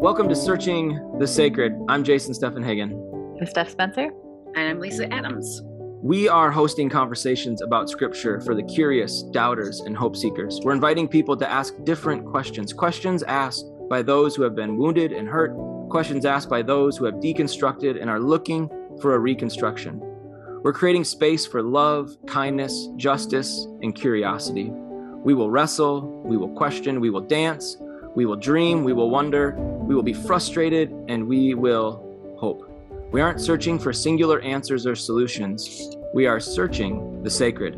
Welcome to Searching the Sacred. I'm Jason Stephen Steffenhagen. I'm Steph Spencer. And I'm Lisa Adams. We are hosting conversations about scripture for the curious, doubters, and hope seekers. We're inviting people to ask different questions, questions asked by those who have been wounded and hurt, questions asked by those who have deconstructed and are looking for a reconstruction. We're creating space for love, kindness, justice, and curiosity. We will wrestle, we will question, we will dance, we will dream, we will wonder, we will be frustrated, and we will hope. We aren't searching for singular answers or solutions, we are searching the sacred.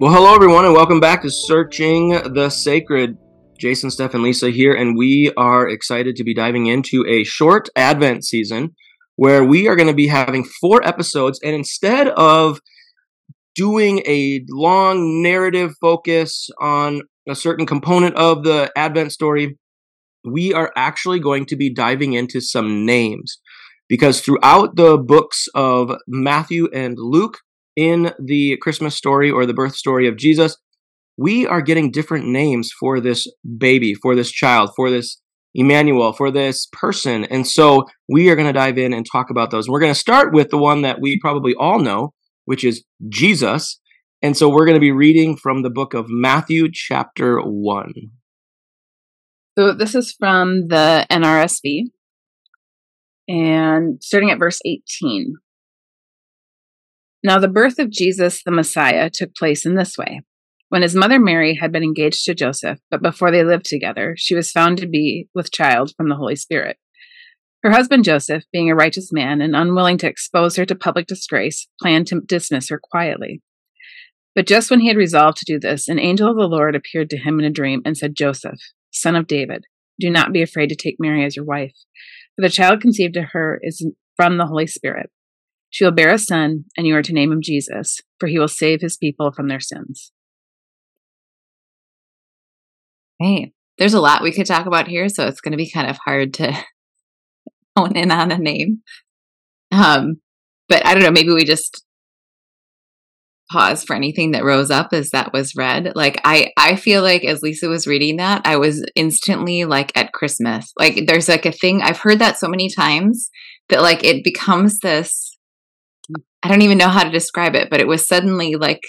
Well, hello, everyone, and welcome back to Searching the Sacred. Jason, Steph, and Lisa here, and we are excited to be diving into a short Advent season where we are going to be having four episodes. And instead of doing a long narrative focus on a certain component of the Advent story, we are actually going to be diving into some names. Because throughout the books of Matthew and Luke, in the Christmas story or the birth story of Jesus, we are getting different names for this baby, for this child, for this Emmanuel, for this person. And so we are going to dive in and talk about those. We're going to start with the one that we probably all know, which is Jesus. And so we're going to be reading from the book of Matthew, chapter 1. So this is from the NRSV. And starting at verse 18. Now, the birth of Jesus the Messiah took place in this way. When his mother Mary had been engaged to Joseph, but before they lived together, she was found to be with child from the Holy Spirit. Her husband Joseph, being a righteous man and unwilling to expose her to public disgrace, planned to dismiss her quietly. But just when he had resolved to do this, an angel of the Lord appeared to him in a dream and said, Joseph, son of David, do not be afraid to take Mary as your wife, for the child conceived to her is from the Holy Spirit. She will bear a son, and you are to name him Jesus, for he will save his people from their sins. Hey, there's a lot we could talk about here, so it's going to be kind of hard to hone in on a name. Um, but I don't know, maybe we just pause for anything that rose up as that was read. Like I I feel like as Lisa was reading that, I was instantly like at Christmas. Like there's like a thing I've heard that so many times that like it becomes this I don't even know how to describe it, but it was suddenly like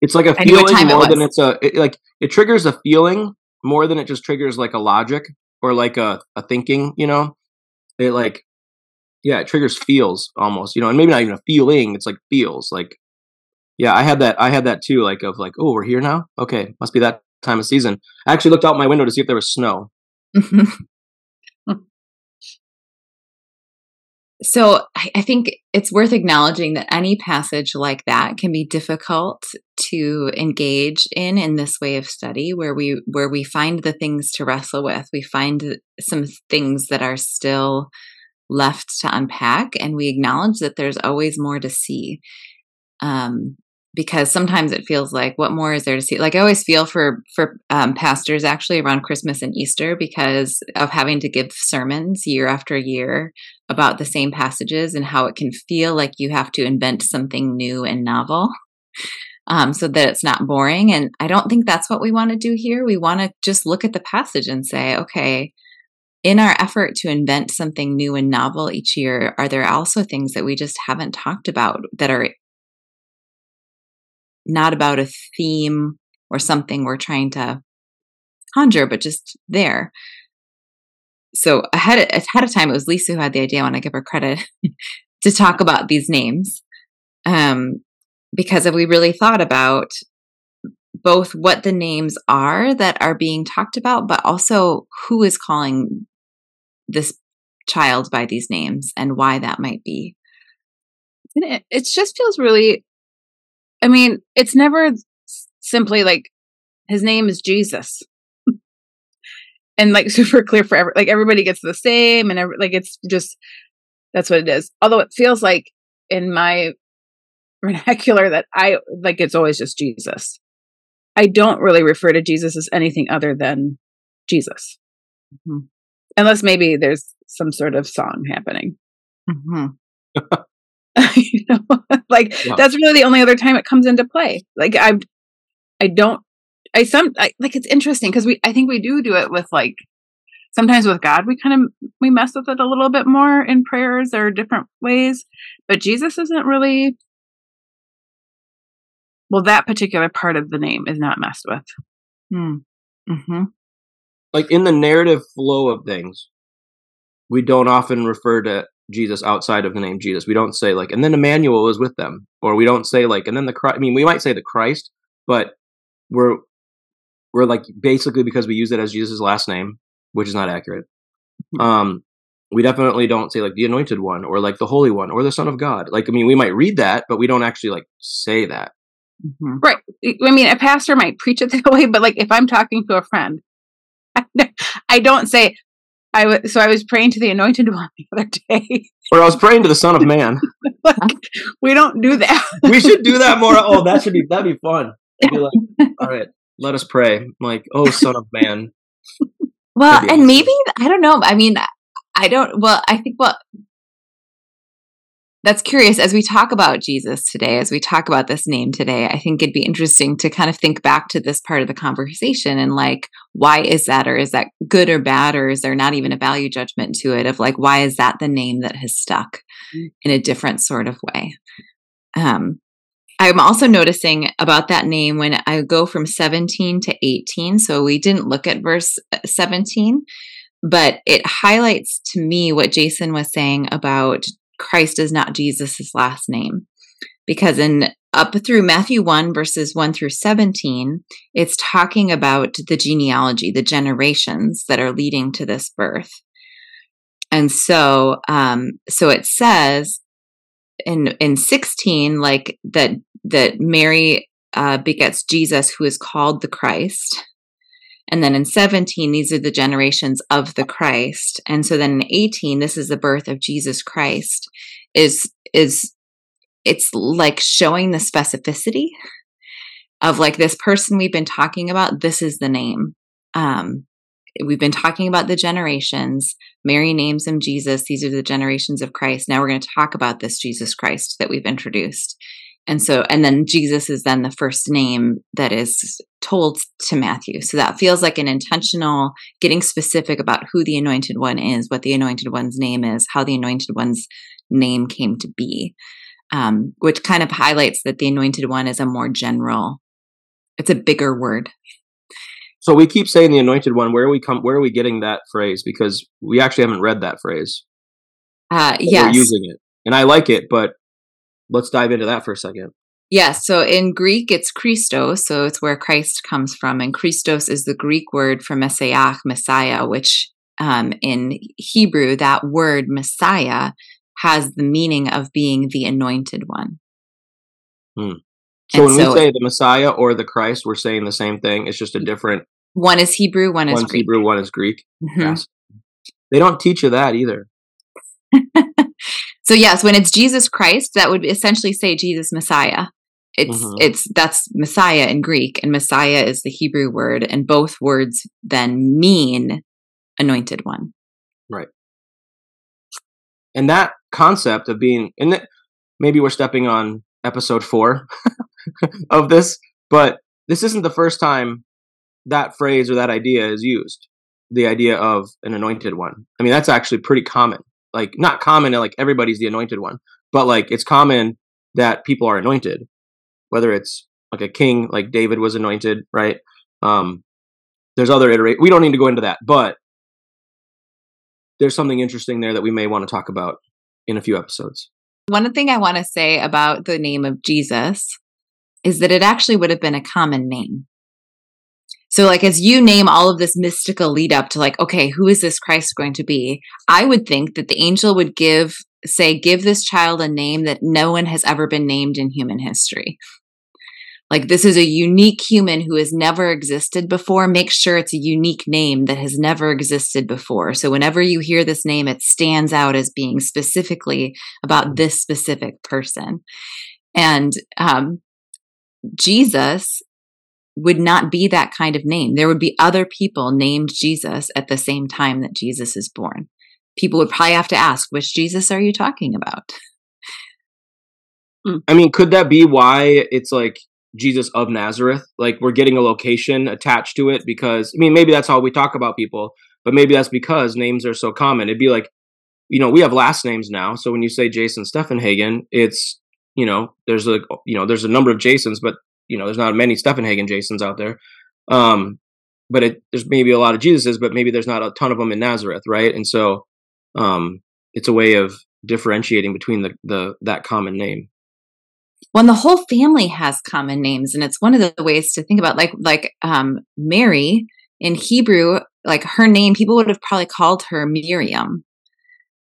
it's like a feeling more than it's a it, like it triggers a feeling more than it just triggers like a logic or like a, a thinking, you know? It like yeah, it triggers feels almost, you know, and maybe not even a feeling, it's like feels like yeah, I had that I had that too, like of like, oh, we're here now? Okay, must be that time of season. I actually looked out my window to see if there was snow. So I think it's worth acknowledging that any passage like that can be difficult to engage in in this way of study where we where we find the things to wrestle with. We find some things that are still left to unpack and we acknowledge that there's always more to see. Um, because sometimes it feels like what more is there to see? Like i always feel for for um, pastors actually around christmas and easter because of having to give sermons year after year about the same passages and how it can feel like you have to invent something new and novel um, so that it's not boring. And i don't think that's what we want to do here. We want to just look at the passage and say okay in our effort to invent something new and novel each year, are there also things that we just haven't talked about that are not about a theme or something we're trying to conjure, but just there. So ahead of, ahead of time, it was Lisa who had the idea. I want to give her credit to talk about these names, um, because if we really thought about both what the names are that are being talked about, but also who is calling this child by these names and why that might be. it, it just feels really I mean, it's never simply like his name is Jesus. and like super clear for every, like everybody gets the same and every, like it's just that's what it is. Although it feels like in my vernacular that I like it's always just Jesus. I don't really refer to Jesus as anything other than Jesus. Mm-hmm. Unless maybe there's some sort of song happening. Mm-hmm. you know, like Yeah. that's really the only other time it comes into play. Like I, I don't, I some I, like it's interesting because we I think we do do it with like sometimes with God we kind of we mess with it a little bit more in prayers or different ways, but Jesus isn't really. Well, that particular part of the name is not messed with. Hmm. Mm-hmm. like in the narrative flow of things, we don't often refer to Jesus outside of the name Jesus. We don't say like, and then Emmanuel was with them, or we don't say like, and then the Christ. I mean, we might say the Christ, but we're we're like basically because we use it as Jesus' last name, which is not accurate. Um, we definitely don't say like the Anointed One or like the Holy One or the Son of God. Like, I mean, we might read that, but we don't actually like say that. Mm-hmm. Right. I mean, a pastor might preach it that way, but like if I'm talking to a friend, I don't say, I was, so I was praying to the anointed one the other day. Or I was praying to the Son of Man. like, we don't do that. we should do that more. Oh, that should be that'd be fun. Be like, all right, let us pray. I'm like, oh, Son of Man. Well, and awesome. maybe I don't know. I mean, I don't. Well, I think what that's curious as we talk about Jesus today, as we talk about this name today. I think it'd be interesting to kind of think back to this part of the conversation and like, why is that, or is that good or bad, or is there not even a value judgment to it of like, why is that the name that has stuck Mm. in a different sort of way? Um, I'm also noticing about that name when I go from 17 to 18. So we didn't look at verse uh, 17, but it highlights to me what Jason was saying about Christ is not Jesus' last name. Because in up through Matthew 1, verses 1 through 17, it's talking about the genealogy, the generations that are leading to this birth. And so, um, so it says in in 16, like that that Mary uh, begets Jesus, who is called the Christ. And then in 17, these are the generations of the Christ. And so then in 18, this is the birth of Jesus Christ, is is it's like showing the specificity of like this person we've been talking about, this is the name. Um, we've been talking about the generations. Mary names him Jesus. These are the generations of Christ. Now we're going to talk about this Jesus Christ that we've introduced. And so, and then Jesus is then the first name that is told to Matthew. So that feels like an intentional getting specific about who the anointed one is, what the anointed one's name is, how the anointed one's name came to be, um, which kind of highlights that the anointed one is a more general, it's a bigger word. So we keep saying the Anointed One. Where are we come? Where are we getting that phrase? Because we actually haven't read that phrase. Uh, yes. Using it, and I like it, but let's dive into that for a second. Yes. So in Greek, it's Christos. So it's where Christ comes from. And Christos is the Greek word for Messiah, Messiah, which um, in Hebrew, that word Messiah has the meaning of being the anointed one. So And when so- we say the Messiah or the Christ, we're saying the same thing. It's just a different. One is Hebrew, one is One's Greek. Hebrew, one is Greek. Mhm. Yes. They don't teach you that either. So yes, when it's Jesus Christ, that would essentially say Jesus Messiah. It's Mhm. it's that's Messiah in Greek, and Messiah is the Hebrew word, and both words then mean anointed one. Right. And that concept of being, and that maybe we're stepping on episode four of this, but this isn't the first time that phrase or that idea is used. The idea of an anointed one. I mean, that's actually pretty common. Like, not common, like everybody's the anointed one, but like it's common that people are anointed, whether it's like a king, like David was anointed, right? Um, there's other iterate. We don't need to go into that, but there's something interesting there that we may want to talk about in a few episodes. One thing I want to say about the name of Jesus is that it actually would have been a common name. So, like, as you name all of this mystical lead up to, like, okay, who is this Christ going to be? I would think that the angel would give, say, give this child a name that no one has ever been named in human history. Like, this is a unique human who has never existed before. Make sure it's a unique name that has never existed before. So, whenever you hear this name, it stands out as being specifically about this specific person. And um, Jesus would not be that kind of name. There would be other people named Jesus at the same time that Jesus is born. People would probably have to ask, which Jesus are you talking about? Mm. I mean, could that be why it's like Jesus of Nazareth? Like we're getting a location attached to it because I mean, maybe that's how we talk about people, but maybe that's because names are so common. It'd be like, you know, we have last names now, so when you say Jason Steffenhagen, it's you know, there's a you know, there's a number of Jasons, but you know, there's not many Steffenhagen Jasons out there. Um, but it, there's maybe a lot of Jesuses, but maybe there's not a ton of them in Nazareth, right? And so, um, it's a way of differentiating between the, the that common name. When the whole family has common names, and it's one of the ways to think about, like like um, Mary in Hebrew, like her name, people would have probably called her Miriam,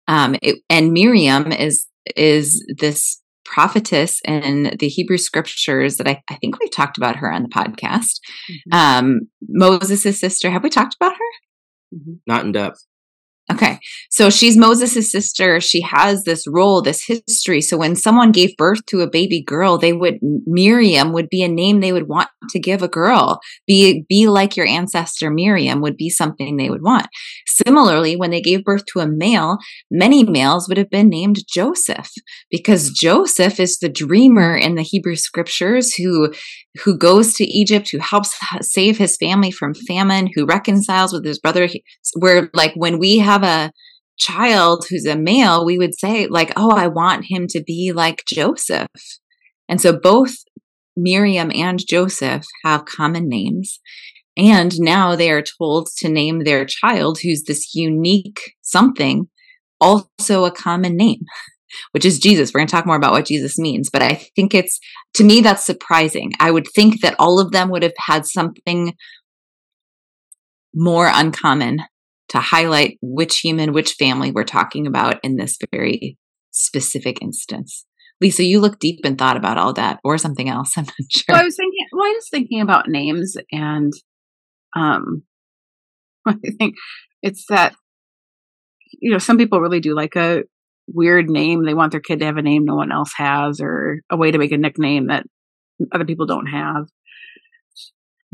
um, it, and Miriam is is this prophetess in the Hebrew scriptures that I, I think we've talked about her on the podcast. Mm-hmm. Um, Moses' sister. Have we talked about her? Mm-hmm. Not in depth. Okay. So she's Moses' sister. She has this role, this history. So when someone gave birth to a baby girl, they would, Miriam would be a name they would want to give a girl. Be, be like your ancestor Miriam would be something they would want. Similarly, when they gave birth to a male, many males would have been named Joseph because Joseph is the dreamer in the Hebrew scriptures who, who goes to Egypt, who helps save his family from famine, who reconciles with his brother. Where like when we have have a child who's a male, we would say, like, oh, I want him to be like Joseph. And so both Miriam and Joseph have common names. And now they are told to name their child, who's this unique something, also a common name, which is Jesus. We're going to talk more about what Jesus means. But I think it's, to me, that's surprising. I would think that all of them would have had something more uncommon to highlight which human, which family we're talking about in this very specific instance. Lisa, you look deep and thought about all that or something else. I'm not sure. Well, I was thinking, well, I was thinking about names and, um, I think it's that, you know, some people really do like a weird name. They want their kid to have a name no one else has or a way to make a nickname that other people don't have.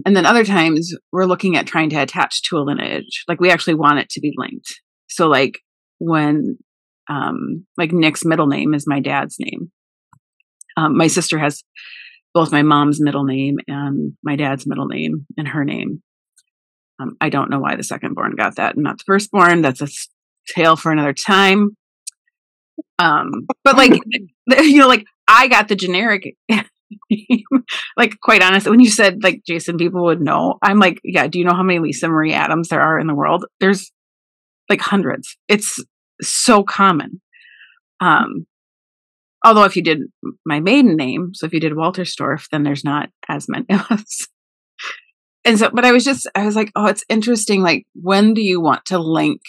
And then other times we're looking at trying to attach to a lineage. Like we actually want it to be linked. So like when, um, like Nick's middle name is my dad's name. Um, my sister has both my mom's middle name and my dad's middle name and her name. Um, I don't know why the second born got that and not the first born. That's a tale for another time. Um, but like, you know, like I got the generic like quite honest when you said like jason people would know i'm like yeah do you know how many lisa marie adams there are in the world? There's like hundreds. It's so common. Um although if you did my maiden name so if you did walterstorff then there's not as many of us. And so but i was just i was like oh it's interesting like when do you want to link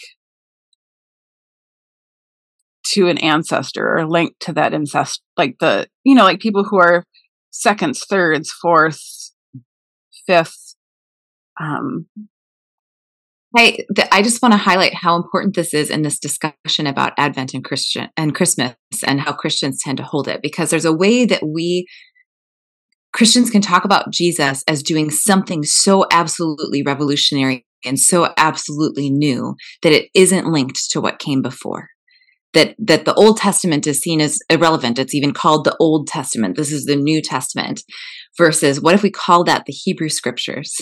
to an ancestor or link to that incest, like the you know like people who are seconds, thirds, fourths, fifths. Um, I I just want to highlight how important this is in this discussion about Advent and Christian and Christmas and how Christians tend to hold it because there's a way that we Christians can talk about Jesus as doing something so absolutely revolutionary and so absolutely new that it isn't linked to what came before that that the Old Testament is seen as irrelevant. It's even called the Old Testament. This is the New Testament. Versus, what if we call that the Hebrew Scriptures?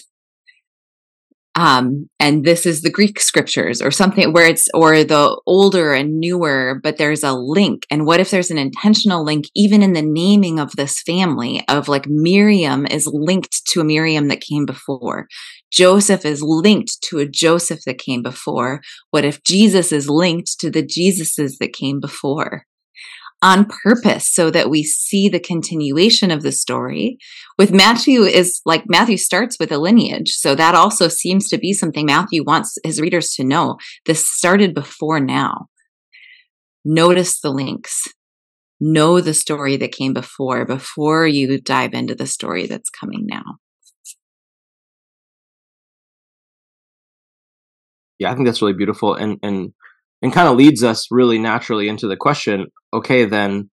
um, and this is the Greek scriptures or something where it's or the older and newer, but there's a link. And what if there's an intentional link, even in the naming of this family of like Miriam is linked to a Miriam that came before. Joseph is linked to a Joseph that came before. What if Jesus is linked to the Jesuses that came before? on purpose so that we see the continuation of the story. With Matthew is like Matthew starts with a lineage. So that also seems to be something Matthew wants his readers to know. This started before now. Notice the links. Know the story that came before, before you dive into the story that's coming now. Yeah, I think that's really beautiful. And and and kind of leads us really naturally into the question okay then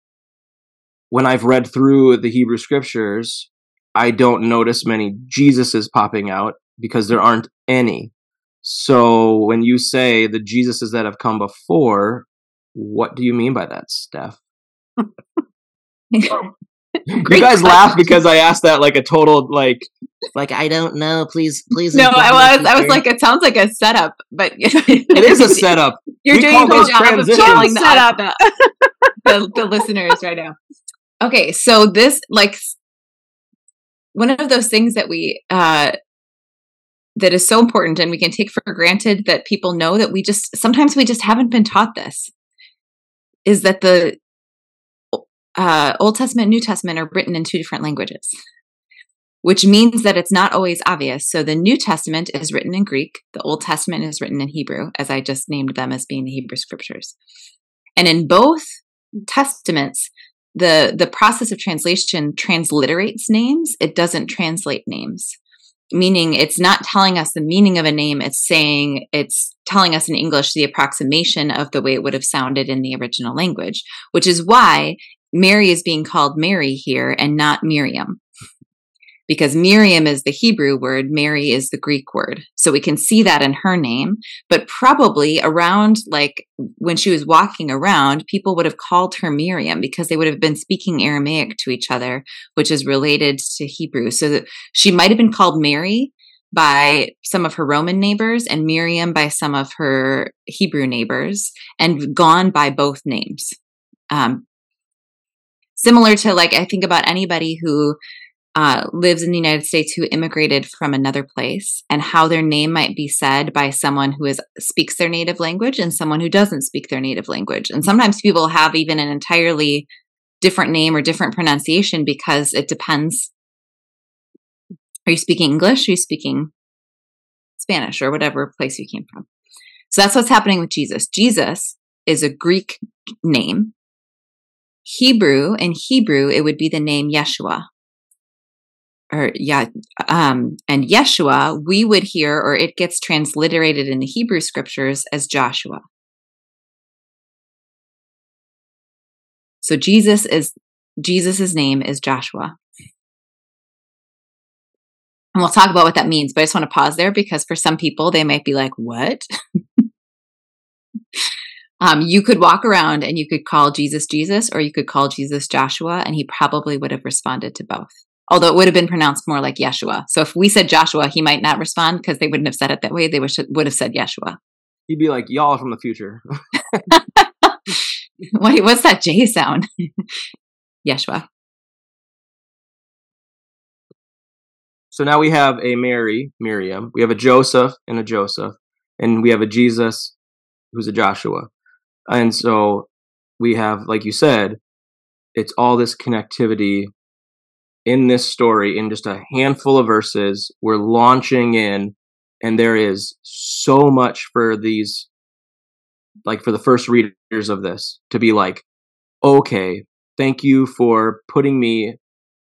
when i've read through the hebrew scriptures i don't notice many jesuses popping out because there aren't any so when you say the jesuses that have come before what do you mean by that steph you guys laugh because I asked that like a total like like I don't know. Please, please. No, I was. I was like, it sounds like a setup, but it is a setup. You're we doing a good job of telling the setup the, the, the listeners right now. Okay, so this like one of those things that we uh that is so important and we can take for granted that people know that we just sometimes we just haven't been taught this is that the uh, Old Testament, New Testament are written in two different languages, which means that it's not always obvious. So the New Testament is written in Greek, the Old Testament is written in Hebrew, as I just named them as being the Hebrew scriptures. And in both testaments, the the process of translation transliterates names it doesn't translate names meaning it's not telling us the meaning of a name it's saying it's telling us in english the approximation of the way it would have sounded in the original language which is why Mary is being called Mary here and not Miriam. Because Miriam is the Hebrew word, Mary is the Greek word. So we can see that in her name, but probably around like when she was walking around, people would have called her Miriam because they would have been speaking Aramaic to each other, which is related to Hebrew. So she might have been called Mary by some of her Roman neighbors and Miriam by some of her Hebrew neighbors and gone by both names. Um, similar to like I think about anybody who uh, lives in the United States who immigrated from another place and how their name might be said by someone who is speaks their native language and someone who doesn't speak their native language. And sometimes people have even an entirely different name or different pronunciation because it depends. Are you speaking English? Are you speaking Spanish or whatever place you came from? So that's what's happening with Jesus. Jesus is a Greek name Hebrew, in Hebrew, it would be the name Yeshua. Or yeah, um, and Yeshua, we would hear, or it gets transliterated in the Hebrew scriptures as Joshua. So Jesus is Jesus's name is Joshua. And we'll talk about what that means, but I just want to pause there because for some people they might be like, "What?" Um, you could walk around and you could call Jesus Jesus, or you could call Jesus Joshua, and he probably would have responded to both. Although it would have been pronounced more like Yeshua. So if we said Joshua, he might not respond because they wouldn't have said it that way. They would, would have said Yeshua. He'd be like, y'all from the future. what, what's that J sound? Yeshua. So now we have a Mary, Miriam. We have a Joseph and a Joseph. And we have a Jesus who's a Joshua. And so we have, like you said, it's all this connectivity in this story in just a handful of verses. We're launching in, and there is so much for these, like for the first readers of this to be like, okay, thank you for putting me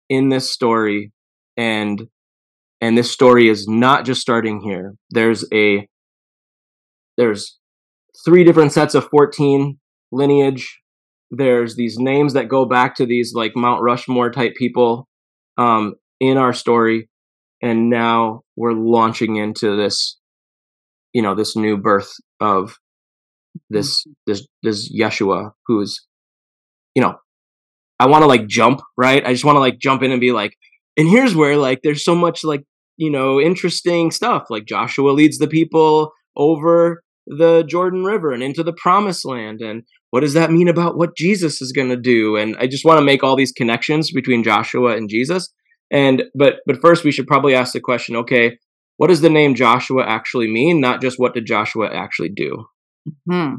in this story and and this story is not just starting here there's a there's three different sets of 14 lineage. There's these names that go back to these like Mount Rushmore type people um, in our story. And now we're launching into this, you know, this new birth of this, mm-hmm. this, this Yeshua who's, you know, I want to like jump, right? I just want to like jump in and be like, and here's where like there's so much like, you know, interesting stuff. Like Joshua leads the people over the Jordan River and into the promised land and what does that mean about what Jesus is going to do? And I just want to make all these connections between Joshua and Jesus. And but but first we should probably ask the question okay what does the name Joshua actually mean? Not just what did Joshua actually do? Hmm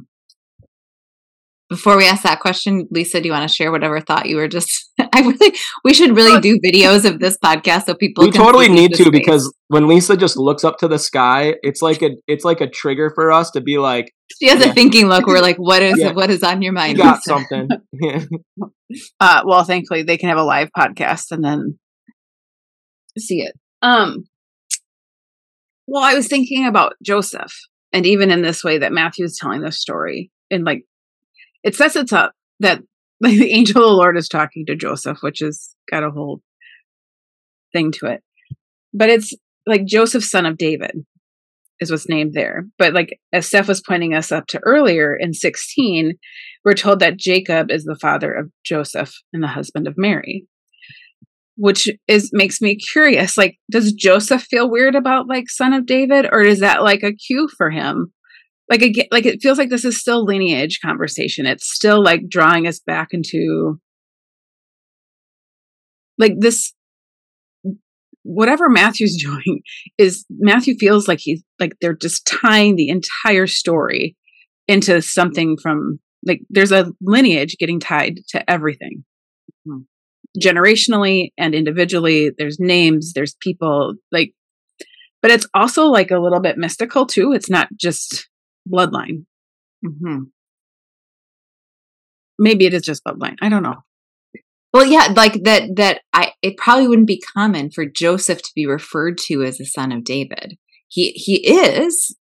before we ask that question, Lisa, do you want to share whatever thought you were just? I really, we should really do videos of this podcast so people. We totally need to space. because when Lisa just looks up to the sky, it's like a, it's like a trigger for us to be like. She has yeah. a thinking look. We're like, what is, yeah. what is on your mind? You got something. uh, well, thankfully they can have a live podcast and then see it. Um. Well, I was thinking about Joseph, and even in this way that Matthew is telling the story, in like it sets it up that like, the angel of the Lord is talking to Joseph, which has got a whole thing to it. But it's like Joseph, son of David. is what's named there. But like as Steph was pointing us up to earlier in 16, we're told that Jacob is the father of Joseph and the husband of Mary. Which is makes me curious. Like, does Joseph feel weird about like son of David, or is that like a cue for him? Like again, like it feels like this is still lineage conversation. It's still like drawing us back into like this whatever Matthew's doing is Matthew feels like he's like they're just tying the entire story into something from like there's a lineage getting tied to everything. Mm-hmm. Generationally and individually, there's names, there's people, like but it's also like a little bit mystical too. It's not just bloodline. Mm-hmm. Maybe it is just bloodline. I don't know. Well, yeah, like that, that I, it probably wouldn't be common for Joseph to be referred to as a son of David. He, he is,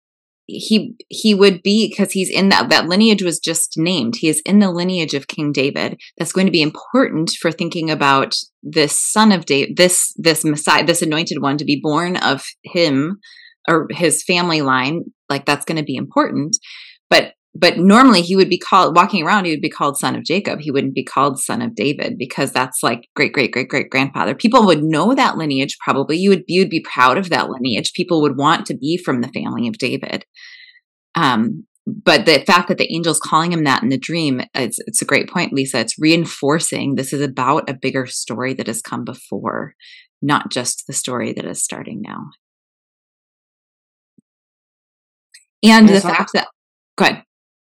he, he would be because he's in that, that lineage was just named. He is in the lineage of King David. That's going to be important for thinking about this son of David, this, this Messiah, this anointed one to be born of him or his family line. Like that's going to be important. But but normally he would be called walking around he would be called son of jacob. He wouldn't be called son of david because that's like great great great great grandfather. People would know that lineage probably. You would you would be proud of that lineage. People would want to be from the family of david. Um but the fact that the angel's calling him that in the dream it's, it's a great point lisa. It's reinforcing this is about a bigger story that has come before not just the story that is starting now and the fact that go ahead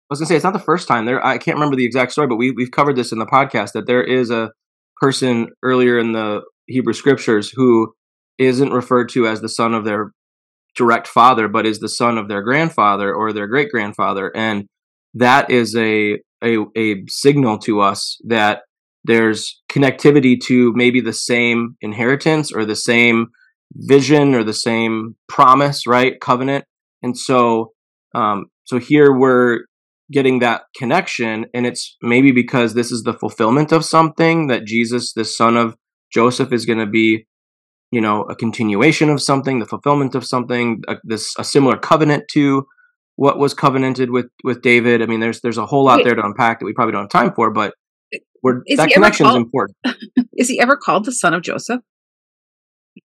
I was gonna say it's not the first time there. I can't remember the exact story, but we we've covered this in the podcast that there is a person earlier in the Hebrew scriptures who isn't referred to as the son of their direct father, but is the son of their grandfather or their great grandfather, and that is a a a signal to us that there's connectivity to maybe the same inheritance or the same vision or the same promise, right? Covenant. And so, um, so here we're getting that connection and it's maybe because this is the fulfillment of something that jesus the son of joseph is going to be you know a continuation of something the fulfillment of something a, this a similar covenant to what was covenanted with with david i mean there's there's a whole lot Wait. there to unpack that we probably don't have time for but we're, that connection is important is he ever called the son of joseph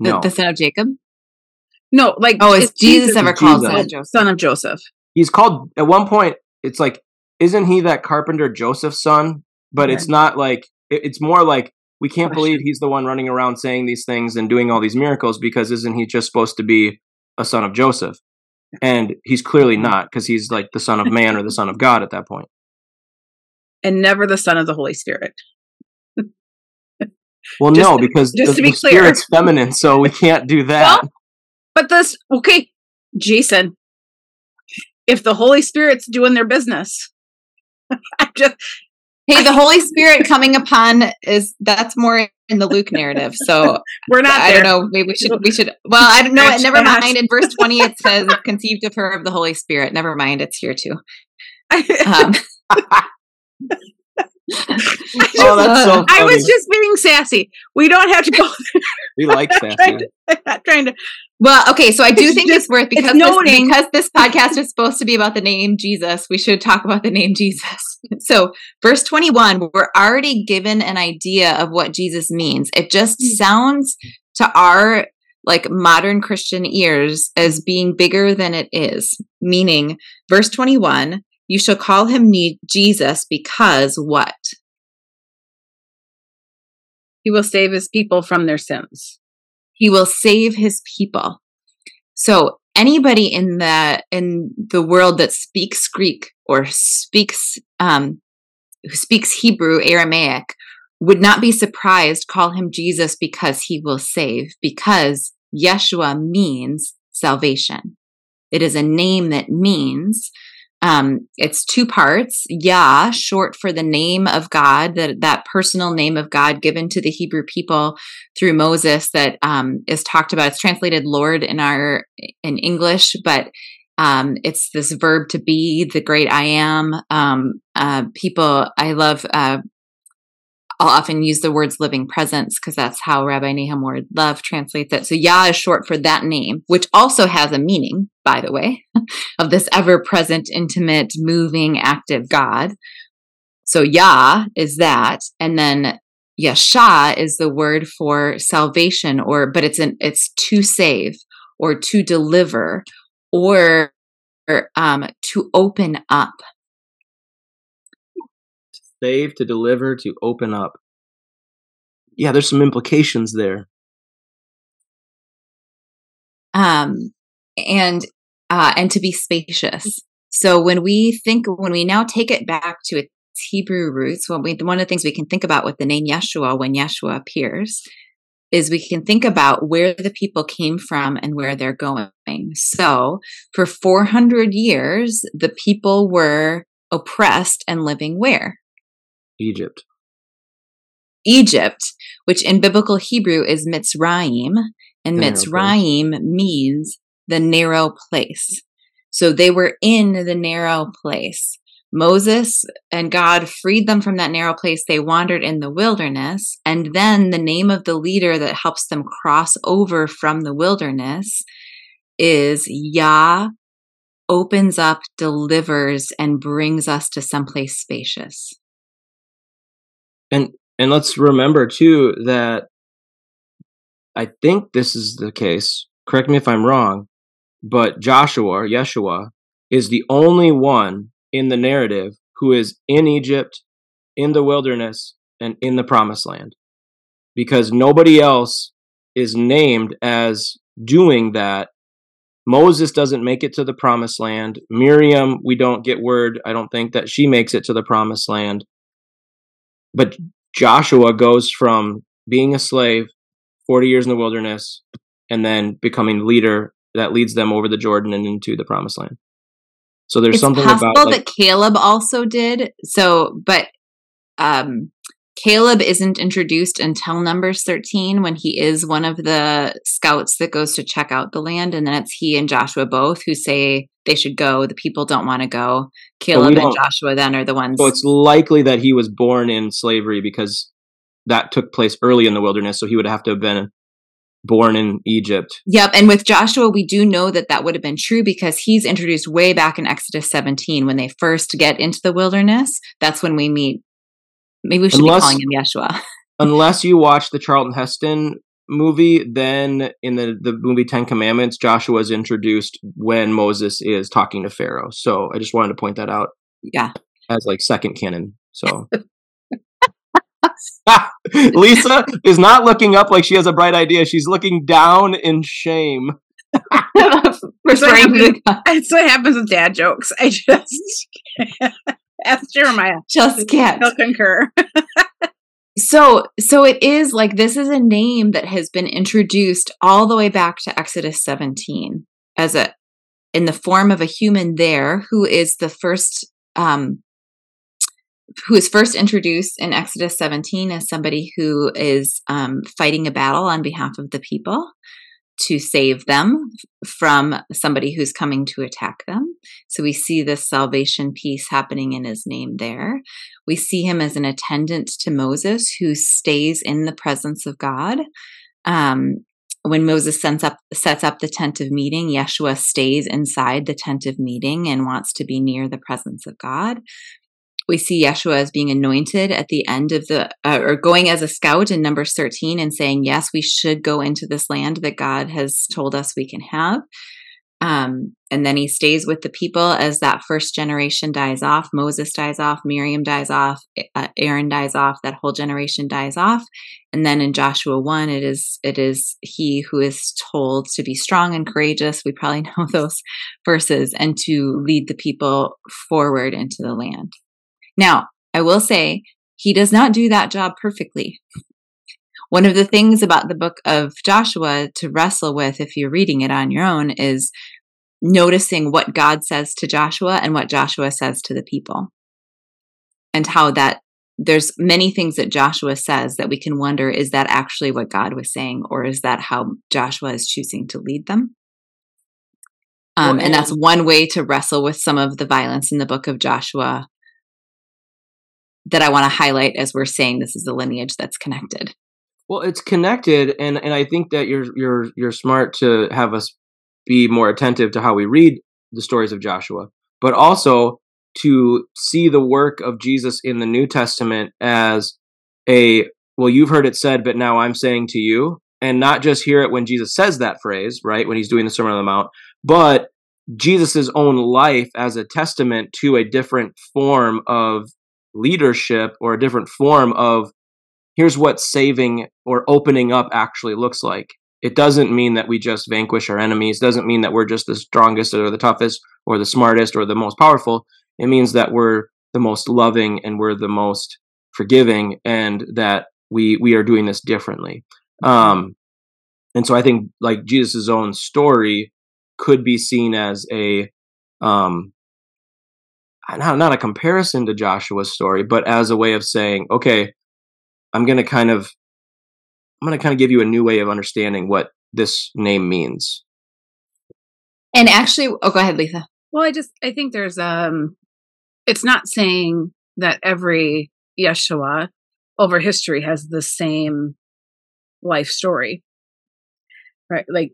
the, no. the son of jacob no like oh is jesus, jesus ever called son of joseph son of joseph he's called at one point it's like isn't he that carpenter Joseph's son? But it's not like it, it's more like we can't believe he's the one running around saying these things and doing all these miracles because isn't he just supposed to be a son of Joseph? And he's clearly mm-hmm. not because he's like the son of man or the son of God at that point. And never the son of the Holy Spirit. well, just, no, because just the, to be the clear. spirit's feminine, so we can't do that. Well, but this, okay, Jason, if the Holy Spirit's doing their business, I just Hey, the Holy Spirit coming upon is that's more in the Luke narrative. So we're not. I, I don't know. Maybe we should. We should. Well, I don't know. Never mind. In verse twenty, it says conceived of her of the Holy Spirit. Never mind. It's here too. Um, oh, that's so funny. I was just being sassy. We don't have to go. we like sassy. Trying to, not trying to. Well, okay, so I do it's think just, it's worth because it's this, because this podcast is supposed to be about the name Jesus. We should talk about the name Jesus. So, verse twenty-one, we're already given an idea of what Jesus means. It just hmm. sounds to our like modern Christian ears as being bigger than it is. Meaning, verse twenty-one you shall call him Jesus because what? He will save his people from their sins. He will save his people. So anybody in the in the world that speaks Greek or speaks um, who speaks Hebrew, Aramaic, would not be surprised call him Jesus because he will save, because Yeshua means salvation. It is a name that means um, it's two parts. Yah, short for the name of God, that that personal name of God given to the Hebrew people through Moses, that um, is talked about. It's translated Lord in our in English, but um, it's this verb to be, the great I am. Um, uh, people, I love. Uh, I'll often use the words living presence because that's how Rabbi Nahum Ward-Lev translates it. So Yah is short for that name, which also has a meaning, by the way, of this ever present, intimate, moving, active God. So Yah is that. And then Yasha is the word for salvation or, but it's an, it's to save or to deliver or, or um, to open up save, to deliver, to open up. Yeah, there's some implications there. Um, and uh, and to be spacious. So when we think, when we now take it back to its Hebrew roots, when we, one of the things we can think about with the name Yeshua when Yeshua appears is we can think about where the people came from and where they're going. So for 400 years, the people were oppressed and living where? Egypt. Egypt, which in biblical Hebrew is Mitzrayim, and Mitzrayim means the narrow place. So they were in the narrow place. Moses and God freed them from that narrow place. They wandered in the wilderness. And then the name of the leader that helps them cross over from the wilderness is Yah opens up, delivers, and brings us to someplace spacious. And and let's remember too that I think this is the case. Correct me if I'm wrong, but Joshua, Yeshua, is the only one in the narrative who is in Egypt, in the wilderness, and in the promised land. Because nobody else is named as doing that. Moses doesn't make it to the promised land. Miriam, we don't get word, I don't think, that she makes it to the promised land. But Joshua goes from being a slave, 40 years in the wilderness, and then becoming leader that leads them over the Jordan and into the promised land. So there's it's something possible about like, that Caleb also did. So, but um, Caleb isn't introduced until Numbers 13 when he is one of the scouts that goes to check out the land. And then it's he and Joshua both who say they should go. The people don't want to go. Caleb and Joshua then are the ones. So it's likely that he was born in slavery because that took place early in the wilderness. So he would have to have been born in Egypt. Yep. And with Joshua, we do know that that would have been true because he's introduced way back in Exodus 17 when they first get into the wilderness. That's when we meet Maybe we should unless, be calling him Yeshua. unless you watch the Charlton Heston movie, then in the, the movie Ten Commandments, Joshua is introduced when Moses is talking to Pharaoh. So I just wanted to point that out. Yeah. As like second canon. So Lisa is not looking up like she has a bright idea. She's looking down in shame. That's what, happens, that's what happens with dad jokes. I just Ask Jeremiah. Just can't. He'll concur. so so it is like this is a name that has been introduced all the way back to Exodus 17 as a in the form of a human there who is the first um who is first introduced in Exodus 17 as somebody who is um, fighting a battle on behalf of the people to save them from somebody who's coming to attack them. So we see this salvation piece happening in his name there. We see him as an attendant to Moses who stays in the presence of God. Um, when Moses up, sets up the tent of meeting, Yeshua stays inside the tent of meeting and wants to be near the presence of God we see Yeshua as being anointed at the end of the, uh, or going as a scout in Numbers 13 and saying, yes, we should go into this land that God has told us we can have. Um, and then he stays with the people as that first generation dies off. Moses dies off, Miriam dies off, uh, Aaron dies off, that whole generation dies off. And then in Joshua 1, it is, it is he who is told to be strong and courageous. We probably know those verses and to lead the people forward into the land. Now, I will say he does not do that job perfectly. One of the things about the book of Joshua to wrestle with if you're reading it on your own is noticing what God says to Joshua and what Joshua says to the people. And how that there's many things that Joshua says that we can wonder is that actually what God was saying or is that how Joshua is choosing to lead them? Um, and that's one way to wrestle with some of the violence in the book of Joshua that I want to highlight as we're saying this is a lineage that's connected. Well, it's connected, and and I think that you're you're you're smart to have us be more attentive to how we read the stories of Joshua, but also to see the work of Jesus in the New Testament as a well, you've heard it said, but now I'm saying to you, and not just hear it when Jesus says that phrase, right? When he's doing the Sermon on the Mount, but Jesus's own life as a testament to a different form of leadership or a different form of here's what saving or opening up actually looks like. It doesn't mean that we just vanquish our enemies, doesn't mean that we're just the strongest or the toughest or the smartest or the most powerful. It means that we're the most loving and we're the most forgiving and that we we are doing this differently. Um and so I think like Jesus' own story could be seen as a um not, not a comparison to Joshua's story, but as a way of saying, okay, I'm going to kind of I'm going to kind of give you a new way of understanding what this name means. And actually, oh, go ahead, Lisa. Well, I just I think there's um, it's not saying that every Yeshua over history has the same life story, right? Like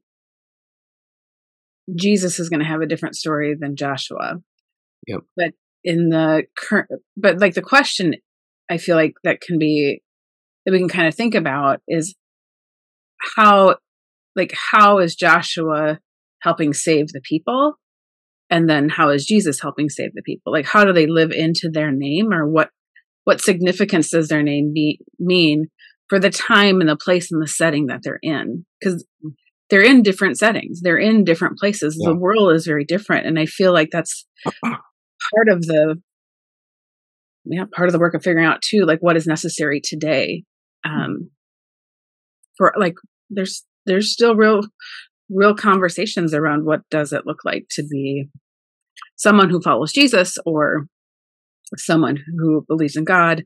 Jesus is going to have a different story than Joshua. Yep. But in the current, but like the question I feel like that can be, that we can kind of think about is how, like, how is Joshua helping save the people? And then how is Jesus helping save the people? Like, how do they live into their name or what, what significance does their name be, mean for the time and the place and the setting that they're in? Because they're in different settings they're in different places yeah. the world is very different and i feel like that's part of the yeah part of the work of figuring out too like what is necessary today hmm. um for like there's there's still real real conversations around what does it look like to be someone who follows jesus or someone who believes in god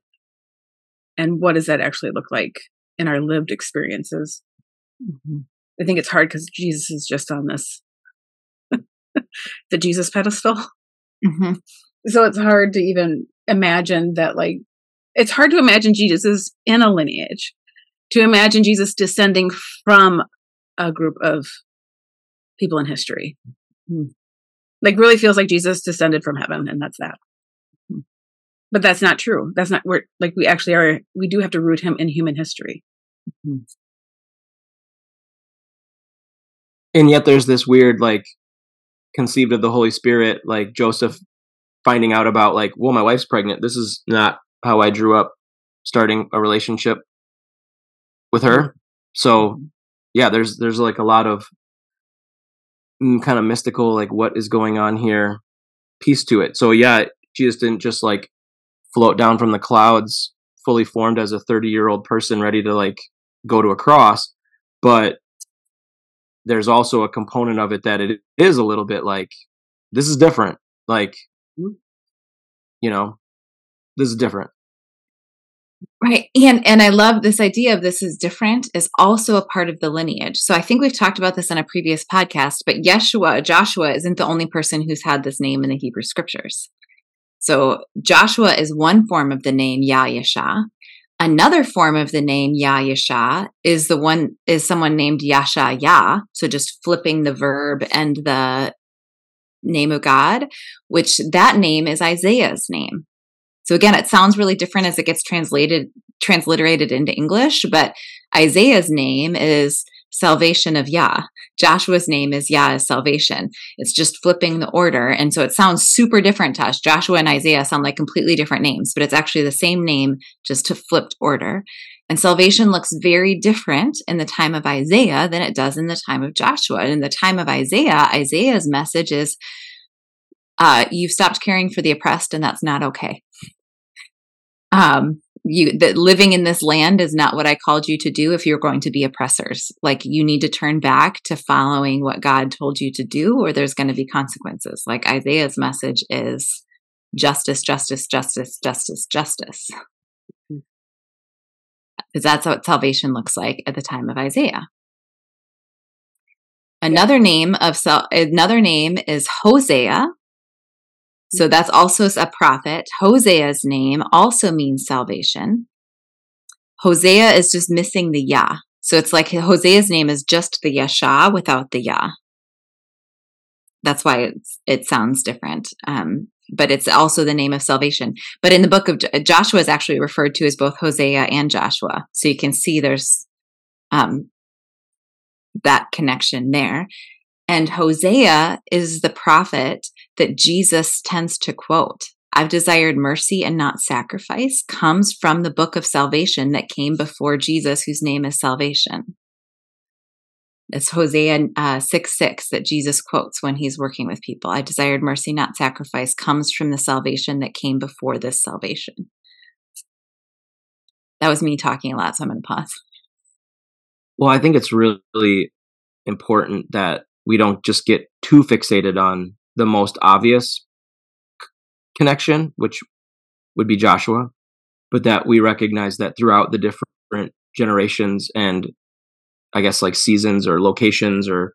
and what does that actually look like in our lived experiences mm-hmm. I think it's hard because Jesus is just on this the Jesus pedestal. Mm-hmm. So it's hard to even imagine that, like, it's hard to imagine Jesus is in a lineage, to imagine Jesus descending from a group of people in history. Mm-hmm. Like, really feels like Jesus descended from heaven, and that's that. Mm-hmm. But that's not true. That's not where, like, we actually are, we do have to root him in human history. Mm-hmm. and yet there's this weird like conceived of the Holy Spirit, like Joseph finding out about like, well, my wife's pregnant. This is not how I drew up starting a relationship with her. So yeah, there's there's like a lot of mm, kind of mystical, like what is going on here, piece to it. So yeah, Jesus didn't just like float down from the clouds, fully formed as a 30 year old person ready to like go to a cross, but there's also a component of it that it is a little bit like this is different. Like hmm. you know this is different. Right and and i love this idea of this is different is also a part of the lineage. So i think we've talked about this in a previous podcast but yeshua joshua isn't the only person who's had this name in the hebrew scriptures. So joshua is one form of the name yah-yashah Another form of the name Yah Yasha is the one is someone named Yasha Yah. So just flipping the verb and the name of God, which that name is Isaiah's name. So again, it sounds really different as it gets translated transliterated into English, but Isaiah's name is salvation of Yah. Joshua's name is Yah is salvation. It's just flipping the order. And so it sounds super different to us. Joshua and Isaiah sound like completely different names, but it's actually the same name, just to flipped order. And salvation looks very different in the time of Isaiah than it does in the time of Joshua. And in the time of Isaiah, Isaiah's message is uh, you've stopped caring for the oppressed, and that's not okay. Um, you that living in this land is not what I called you to do if you're going to be oppressors. Like you need to turn back to following what God told you to do, or there's going to be consequences. Like Isaiah's message is justice, justice, justice, justice, justice. Hmm. Because that's what salvation looks like at the time of Isaiah. Another name of so another name is Hosea, So that's also a prophet. Hosea's name also means salvation. Hosea is just missing the Yah. So it's like Hosea's name is just the Yasha without the Yah. That's why it sounds different. Um, but it's also the name of salvation. But in the book of Joshua is actually referred to as both Hosea and Joshua. So you can see there's um, that connection there. And Hosea is the prophet that Jesus tends to quote. I've desired mercy and not sacrifice comes from the book of salvation that came before Jesus, whose name is salvation. It's Hosea uh, 6 6 that Jesus quotes when he's working with people. I desired mercy, not sacrifice, comes from the salvation that came before this salvation. That was me talking a lot, so I'm going to pause. Well, I think it's really important that we don't just get too fixated on the most obvious connection, which would be Joshua, but that we recognize that throughout the different generations and I guess like seasons or locations or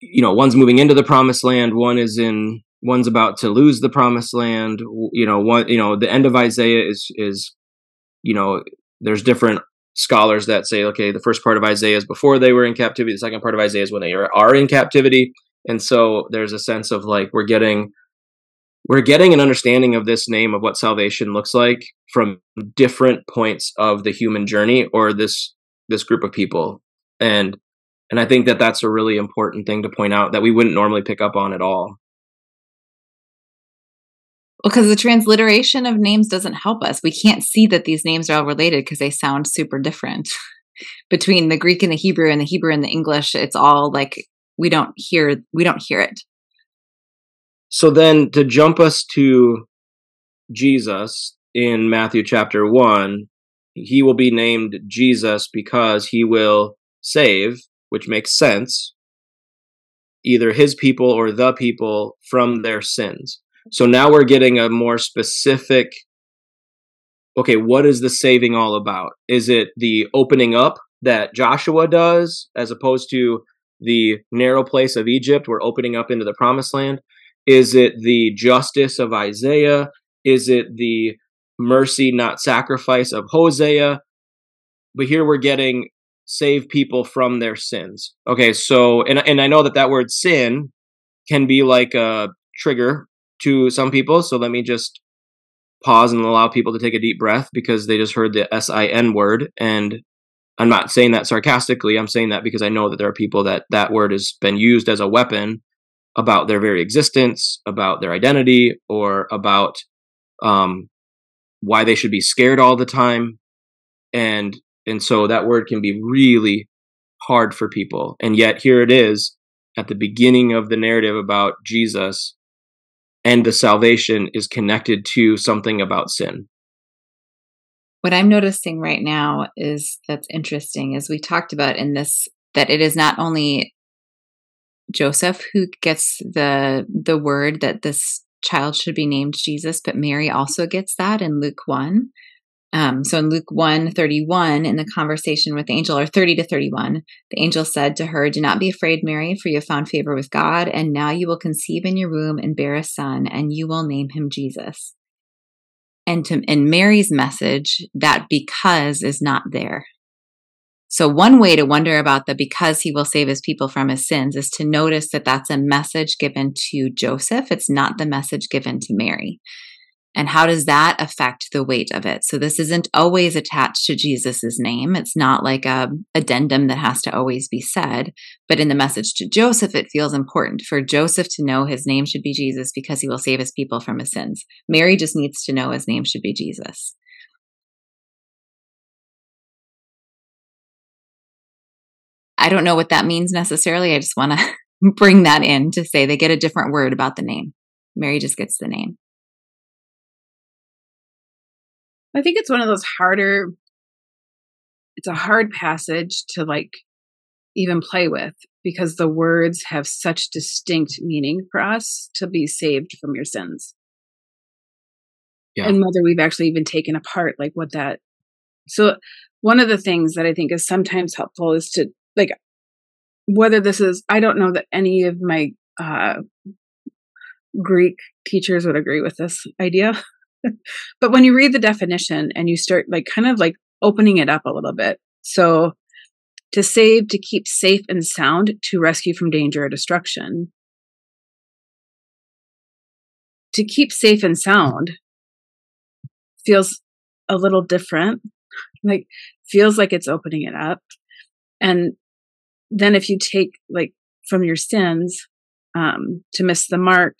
you know, one's moving into the promised land, one is in one's about to lose the promised land, you know, one you know, the end of Isaiah is is you know, there's different scholars that say okay, the first part of Isaiah is before they were in captivity, the second part of Isaiah is when they are, are in captivity. And so there's a sense of like we're getting we're getting an understanding of this name of what salvation looks like from different points of the human journey or this this group of people. And and i think that that's a really important thing to point out that we wouldn't normally pick up on at all. Well, because the transliteration of names doesn't help us. We can't see that these names are all related because they sound super different. Between the greek and the hebrew and the hebrew and the english it's all like we don't hear we don't hear it so then to jump us to jesus in matthew chapter 1 he will be named Jesus because he will save, which makes sense, either his people or the people from their sins. So now we're getting a more specific okay, what is the saving all about? Is it the opening up that Joshua does as opposed to the narrow place of Egypt? We're opening up into the promised land. Is it the justice of Isaiah? Is it the mercy, not sacrifice of Hosea. But here we're getting save people from their sins. Okay, so and and I know that that word sin can be like a trigger to some people. So let me just pause and allow people to take a deep breath because they just heard the S I N word and I'm not saying that sarcastically. I'm saying that because I know that there are people that that word has been used as a weapon about their very existence, about their identity, or about um, why they should be scared all the time and and so that word can be really hard for people and yet here it is at the beginning of the narrative about Jesus and the salvation is connected to something about sin what i'm noticing right now is that's interesting is we talked about in this that it is not only joseph who gets the the word that this child should be named Jesus, but Mary also gets that in Luke 1. Um, so in Luke 1 31, in the conversation with the angel, or 30 to 31, the angel said to her, Do not be afraid, Mary, for you have found favor with God, and now you will conceive in your womb and bear a son, and you will name him Jesus. And to, in Mary's message, that because is not there. So, one way to wonder about the because he will save his people from his sins is to notice that that's a message given to Joseph. It's not the message given to Mary. And how does that affect the weight of it? So, this isn't always attached to Jesus's name. It's not like a addendum that has to always be said. But in the message to Joseph, it feels important for Joseph to know his name should be Jesus because he will save his people from his sins. Mary just needs to know his name should be Jesus. I don't know what that means necessarily. I just want to bring that in to say they get a different word about the name. Mary just gets the name. I think it's one of those harder it's a hard passage to like even play with because the words have such distinct meaning for us to be saved from your sins. Yeah. And whether we've actually even taken apart like what that so one of the things that I think is sometimes helpful is to like whether this is I don't know that any of my uh Greek teachers would agree with this idea. but when you read the definition and you start like kind of like opening it up a little bit. So to save, to keep safe and sound, to rescue from danger or destruction. To keep safe and sound feels a little different, like feels like it's opening it up. And then if you take like from your sins, um, to miss the mark,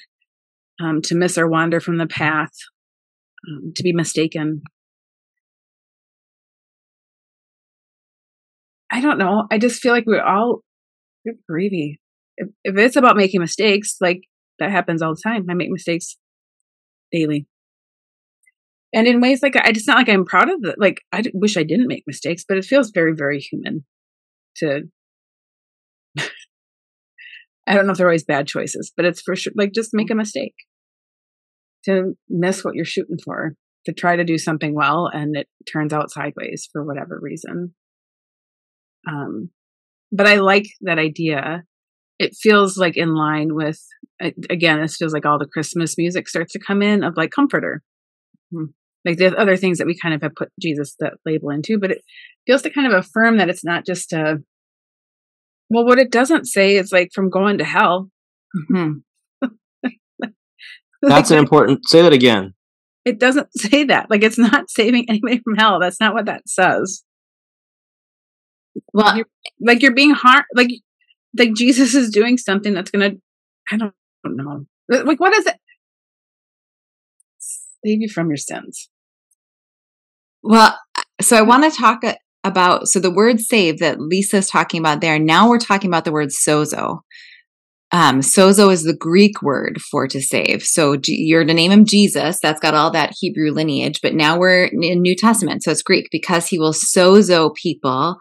um, to miss or wander from the path, um, to be mistaken. I don't know. I just feel like we're all gravy. If, if it's about making mistakes, like that happens all the time. I make mistakes daily. And in ways like I just not like I'm proud of it. Like I wish I didn't make mistakes, but it feels very, very human to I don't know if they're always bad choices, but it's for sure like just make a mistake to miss what you're shooting for, to try to do something well and it turns out sideways for whatever reason. Um, but I like that idea. It feels like in line with, again, this feels like all the Christmas music starts to come in of like comforter. Hmm. Like the other things that we kind of have put Jesus that label into, but it feels to kind of affirm that it's not just a, well, what it doesn't say is like from going to hell. Mm-hmm. That's an important. Say that again. It doesn't say that. Like it's not saving anybody from hell. That's not what that says. Well, you're, like you're being hard. Like like Jesus is doing something that's gonna. I don't, I don't know. Like what is it? Save you from your sins. Well, so I want to talk about so the word save that Lisa's talking about there. Now we're talking about the word sozo. Um, sozo is the Greek word for to save. So you're to name him Jesus. That's got all that Hebrew lineage. But now we're in New Testament, so it's Greek because he will sozo people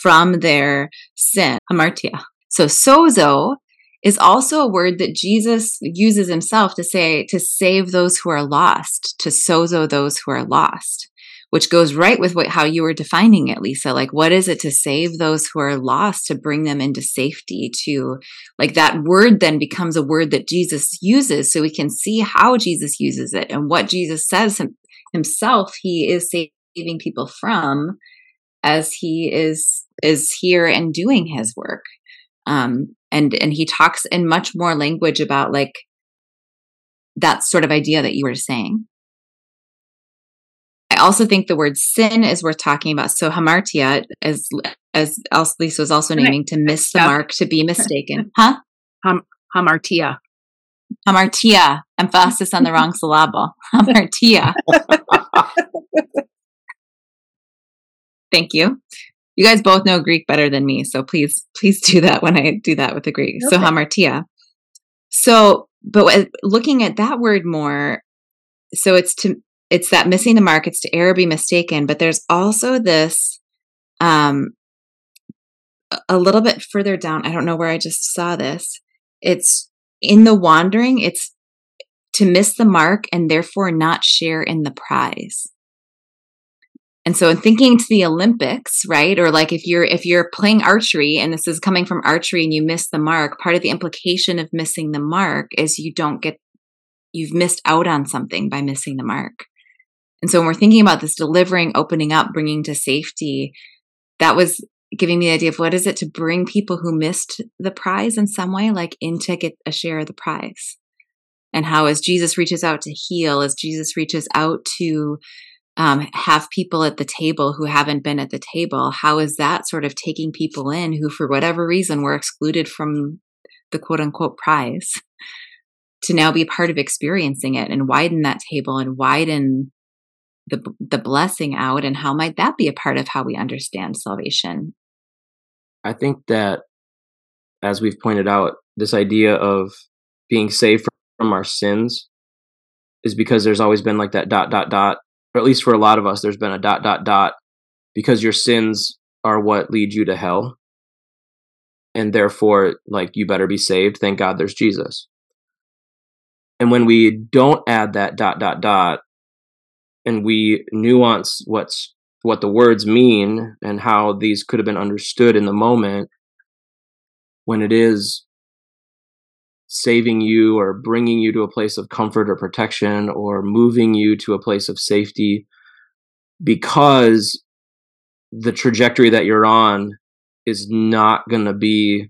from their sin. Hamartia. So sozo is also a word that Jesus uses himself to say to save those who are lost, to sozo those who are lost which goes right with what how you were defining it lisa. Like what is it to save those who are lost to bring them into safety to like that word then becomes a word that jesus uses so we can see how jesus uses it and what jesus says himself he is saving people from as he is is here and doing his work. Um and and he talks in much more language about like that sort of idea that you were saying I also think the word sin is worth talking about. So hamartia, as as Lisa was also naming, to miss the mark, to be mistaken. Huh? Ham, hamartia. Hamartia. Emphasis on the wrong syllable. Hamartia. Thank you. You guys both know Greek better than me, so please, please do that when I do that with the Greek. Okay. So hamartia. So, but uh, looking at that word more, so it's to it's that missing the mark it's to error be mistaken but there's also this um a little bit further down i don't know where i just saw this. It's in the wandering it's to miss the mark and therefore not share in the prize. And so in thinking to the olympics right or like if you're if you're playing archery and this is coming from archery and you miss the mark part of the implication of missing the mark is you don't get you've missed out on something by missing the mark and so when we're thinking about this delivering, opening up, bringing to safety, that was giving me the idea of what is it to bring people who missed the prize in some way, like in to get a share of the prize. And how as Jesus reaches out to heal, as Jesus reaches out to um, have people at the table who haven't been at the table, how is that sort of taking people in who, for whatever reason, were excluded from the quote unquote prize to now be part of experiencing it and widen that table and widen the the blessing out and how might that be a part of how we understand salvation? I think that as we've pointed out this idea of being saved from our sins is because there's always been like that dot dot dot or at least for a lot of us there's been a dot dot dot because your sins are what lead you to hell. And therefore like you better be saved. Thank god there's jesus. And when we don't add that dot dot dot and we nuance what's what the words mean and how these could have been understood in the moment when it is saving you or bringing you to a place of comfort or protection or moving you to a place of safety because the trajectory that you're on is not going to be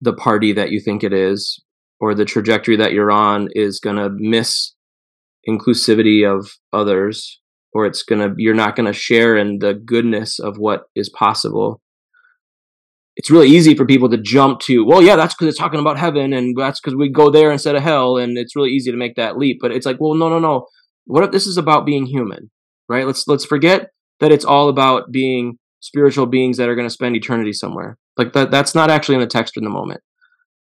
the party that you think it is or the trajectory that you're on is going to miss inclusivity of others or it's going to you're not going to share in the goodness of what is possible. It's really easy for people to jump to well yeah that's because it's talking about heaven and that's because we go there instead of hell and it's really easy to make that leap but it's like well no no no. What if this is about being human right? Let's let's forget that it's all about being spiritual beings that are going to spend eternity somewhere. Like that that's not actually in the text in the moment.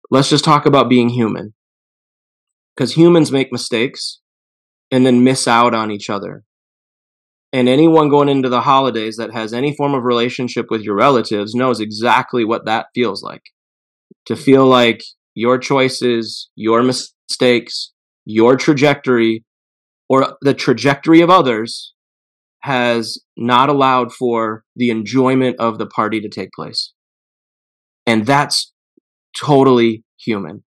Let's just talk about being human. Because humans make mistakes and then miss out on each other and anyone going into the holidays that has any form of relationship with your relatives knows exactly what that feels like. To feel like your choices, your mistakes, your trajectory, or the trajectory of others has not allowed for the enjoyment of the party to take place. And that's totally human.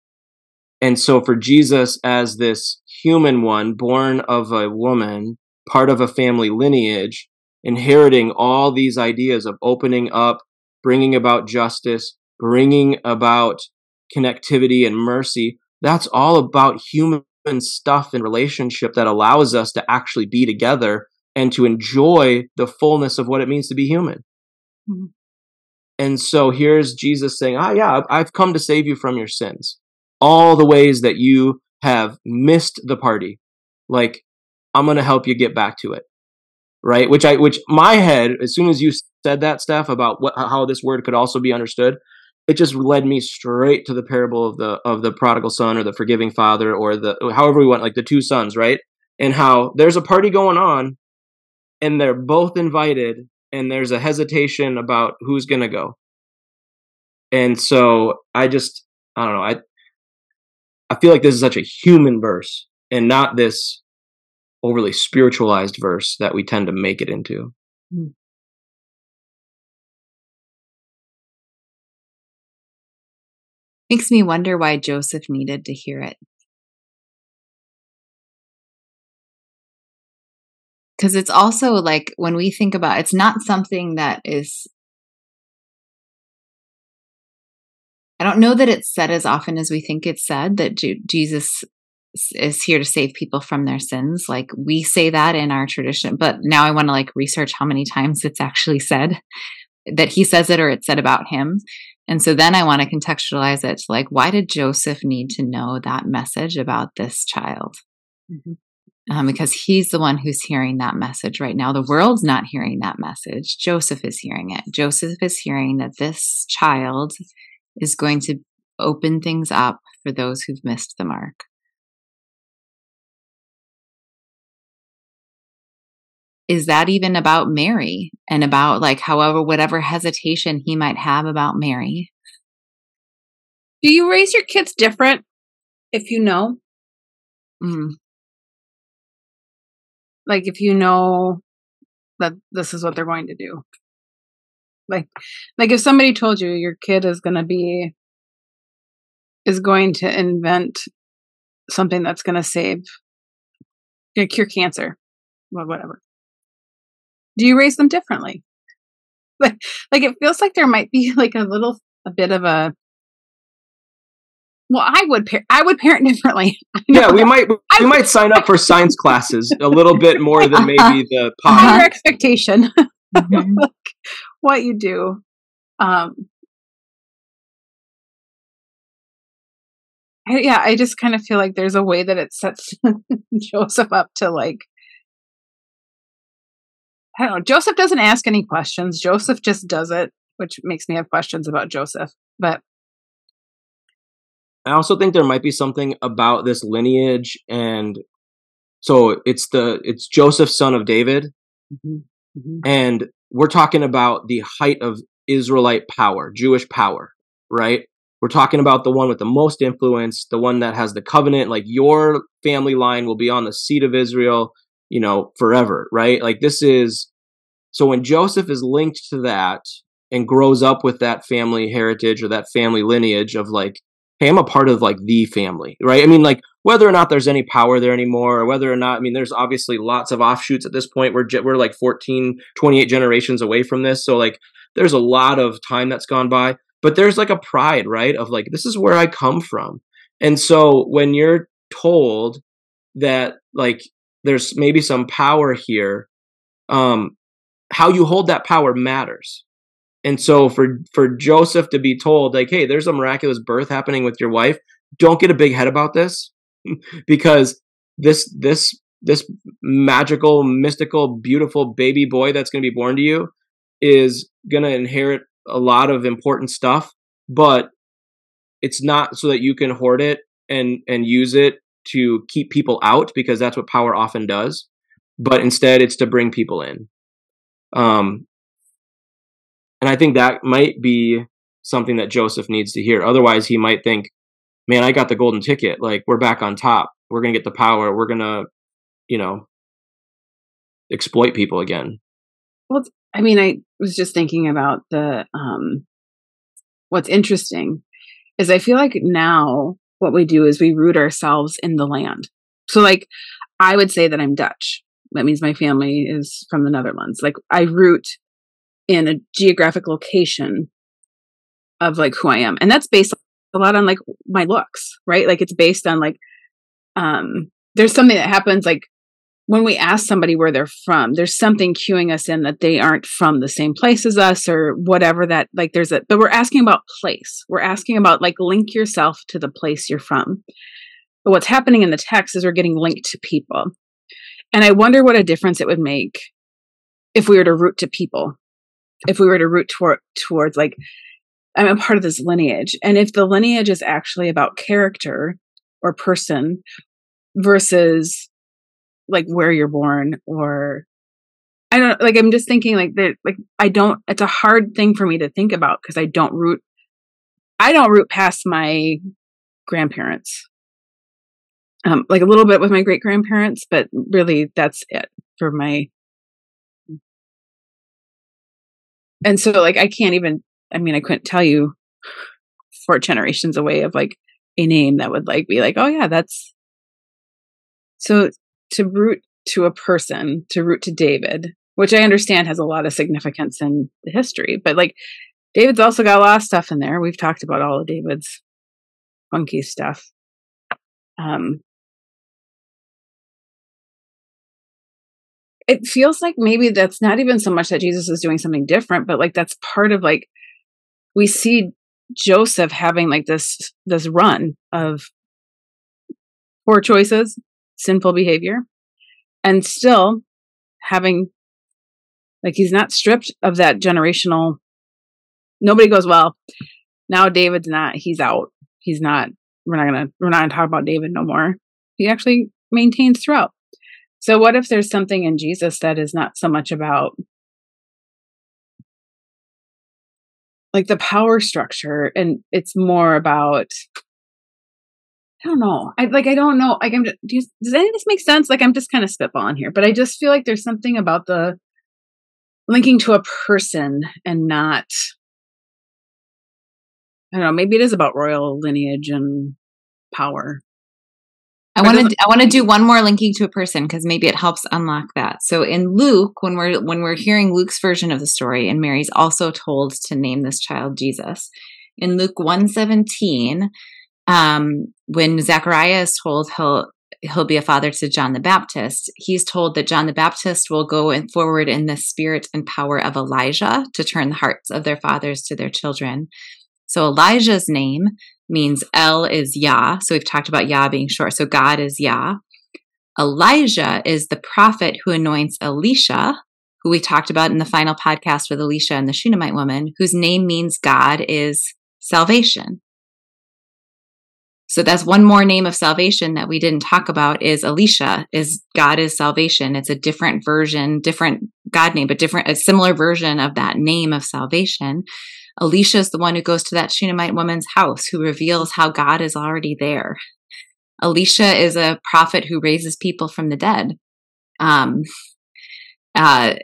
And so for Jesus as this human one born of a woman part of a family lineage, inheriting all these ideas of opening up, bringing about justice, bringing about connectivity and mercy. That's all about human stuff and relationship that allows us to actually be together and to enjoy the fullness of what it means to be human. Mm-hmm. And so here's Jesus saying, Ah, yeah, I've come to save you from your sins. All the ways that you have missed the party. Like I'm going to help you get back to it. Right. Which I, which my head, as soon as you said that stuff about what, how this word could also be understood, it just led me straight to the parable of the, of the prodigal son or the forgiving father or the, however we want, like the two sons, right? And how there's a party going on and they're both invited and there's a hesitation about who's going to go. And so I just, I don't know. I, I feel like this is such a human verse and not this overly spiritualized verse that we tend to make it into. Mm. Makes me wonder why Joseph needed to hear it. Because it's also like when we think about it's not something that is I don't know that it's said as often as we think it's said that Jesus is here to save people from their sins. Like we say that in our tradition, but now I want to like research how many times it's actually said that he says it or it's said about him. And so then I want to contextualize it to like, why did Joseph need to know that message about this child? Mm-hmm. Um, because he's the one who's hearing that message right now. The world's not hearing that message. Joseph is hearing it. Joseph is hearing that this child is going to open things up for those who've missed the mark. is that even about Mary and about like however whatever hesitation he might have about Mary? Do you raise your kids different if you know? Mm. Like if you know that this is what they're going to do. Like like if somebody told you your kid is going to be is going to invent something that's going to save cure cancer, well, whatever do you raise them differently? Like, like it feels like there might be like a little, a bit of a. Well, I would, par- I would parent differently. Yeah, we might, we I might would- sign up for science classes a little bit more than maybe the higher expectation. Mm-hmm. What you do. Um, I, yeah, I just kind of feel like there's a way that it sets Joseph up to like I don't know. Joseph doesn't ask any questions. Joseph just does it, which makes me have questions about Joseph. But I also think there might be something about this lineage and so it's the it's Joseph son of David. Mm-hmm. Mm-hmm. And we're talking about the height of Israelite power, Jewish power, right? We're talking about the one with the most influence, the one that has the covenant, like your family line will be on the seat of Israel you know, forever, right? Like this is so when Joseph is linked to that and grows up with that family heritage or that family lineage of like hey, I'm a part of like the family, right? I mean, like whether or not there's any power there anymore, or whether or not, I mean, there's obviously lots of offshoots at this point. We're we're like 14, 28 generations away from this, so like there's a lot of time that's gone by. But there's like a pride, right? Of like this is where I come from, and so when you're told that like there's maybe some power here, um, how you hold that power matters and so for for Joseph to be told like, "Hey, there's a miraculous birth happening with your wife. Don't get a big head about this because this this this magical, mystical, beautiful baby boy that's going to be born to you is going to inherit a lot of important stuff, but it's not so that you can hoard it and and use it to keep people out because that's what power often does, but instead it's to bring people in. Um, and I think that might be something that Joseph needs to hear. Otherwise, he might think, man, I got the golden ticket. Like, we're back on top. We're going to get the power. We're going to, you know, exploit people again. Well, I mean, I was just thinking about the, um, what's interesting is I feel like now what we do is we root ourselves in the land. So, like, I would say that I'm Dutch. That means my family is from the Netherlands. Like, I root in a geographic location of like who I am. And that's based a lot on like my looks, right? Like it's based on like um there's something that happens like when we ask somebody where they're from, there's something cueing us in that they aren't from the same place as us or whatever that like there's a but we're asking about place. We're asking about like link yourself to the place you're from. But what's happening in the text is we're getting linked to people. And I wonder what a difference it would make if we were to root to people if we were to root toward towards like I'm a part of this lineage. And if the lineage is actually about character or person versus like where you're born or I don't like I'm just thinking like that like I don't it's a hard thing for me to think about because I don't root I don't root past my grandparents. Um like a little bit with my great grandparents, but really that's it for my and so like I can't even I mean I couldn't tell you four generations away of like a name that would like be like, oh yeah, that's so to root to a person, to root to David, which I understand has a lot of significance in the history, but like David's also got a lot of stuff in there. We've talked about all of David's funky stuff. Um, it feels like maybe that's not even so much that Jesus is doing something different, but like that's part of like we see Joseph having like this this run of poor choices, sinful behavior, and still having like he's not stripped of that generational nobody goes well now david's not he's out he's not we're not gonna we're not gonna talk about david no more. He actually maintains throughout so, what if there's something in Jesus that is not so much about like the power structure and it's more about I don't know. I like I don't know. Like I'm just, do does any of this make sense? Like I'm just kind of spitballing here, but I just feel like there's something about the linking to a person and not I don't know, maybe it is about royal lineage and power. I want to I want to do one more linking to a person because maybe it helps unlock that. So in Luke, when we're when we're hearing Luke's version of the story, and Mary's also told to name this child Jesus. In Luke one seventeen, um, when Zechariah is told he'll he'll be a father to John the Baptist, he's told that John the Baptist will go in forward in the spirit and power of Elijah to turn the hearts of their fathers to their children. So Elijah's name means El is Yah. So we've talked about Yah being short. So God is Yah. Elijah is the prophet who anoints Elisha, who we talked about in the final podcast with Elisha and the Shunammite woman, whose name means God is salvation. So that's one more name of salvation that we didn't talk about is Elisha is God is salvation. It's a different version, different God name, but different, a similar version of that name of salvation. Elisha is the one who goes to that Shunammite woman's house, who reveals how God is already there. Elisha is a prophet who raises people from the dead. Um, uh,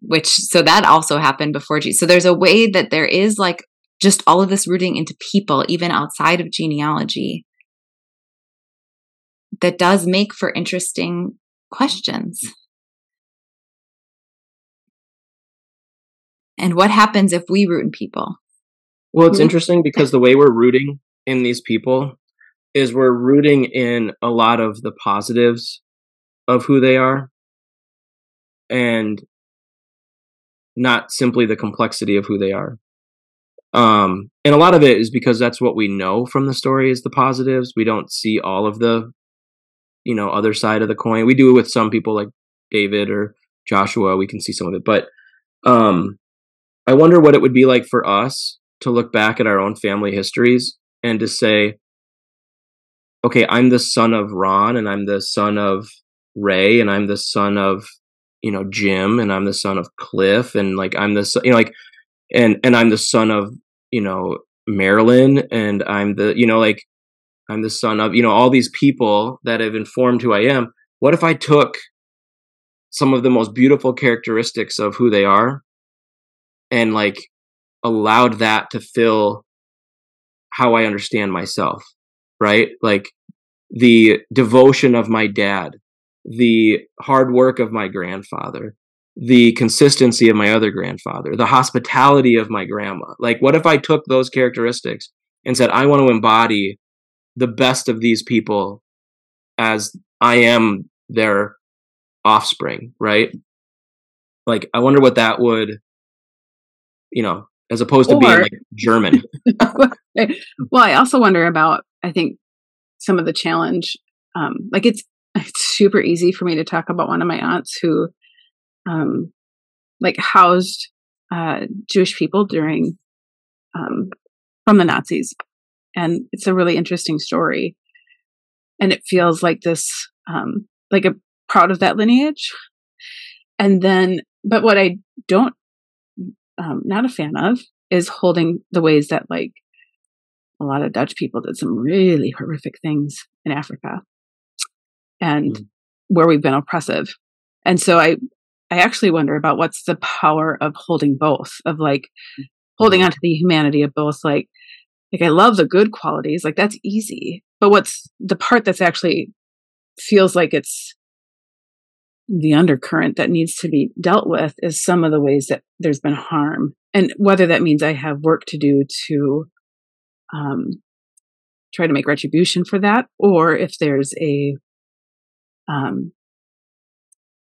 which, so that also happened before Jesus. So there's a way that there is like just all of this rooting into people, even outside of genealogy, that does make for interesting questions. And what happens if we root in people? Well, it's interesting because the way we're rooting in these people is we're rooting in a lot of the positives of who they are and not simply the complexity of who they are. Um, and a lot of it is because that's what we know from the story is the positives. We don't see all of the, you know, other side of the coin. We do with some people like David or Joshua. We can see some of it, but um, I wonder what it would be like for us to look back at our own family histories and to say, okay, I'm the son of Ron and I'm the son of Ray and I'm the son of, you know, Jim and I'm the son of Cliff and like I'm the son, you know, like, and, and I'm the son of, you know, Marilyn and I'm the, you know, like I'm the son of, you know, all these people that have informed who I am. What if I took some of the most beautiful characteristics of who they are and like allowed that to fill how I understand myself, right? Like the devotion of my dad, the hard work of my grandfather, the consistency of my other grandfather, the hospitality of my grandma. Like, what if I took those characteristics and said, I want to embody the best of these people as I am their offspring, right? Like, I wonder what that would, you know, as opposed to being like German. well, I also wonder about, I think, some of the challenge. Um, like it's it's super easy for me to talk about one of my aunts who, um, like housed uh, Jewish people during um, from the Nazis, and it's a really interesting story. And it feels like this, um, like a proud of that lineage. And then, but what I don't um, not a fan of is holding the ways that like a lot of Dutch people did some really horrific things in Africa and mm. where we've been oppressive. And so I, I actually wonder about what's the power of holding both, of like holding mm. onto the humanity of both. Like, like I love the good qualities, like that's easy. But what's the part that's actually feels like it's the undercurrent that needs to be dealt with is some of the ways that there's been harm. And whether that means i have work to do to um, try to make retribution for that or if there's a um,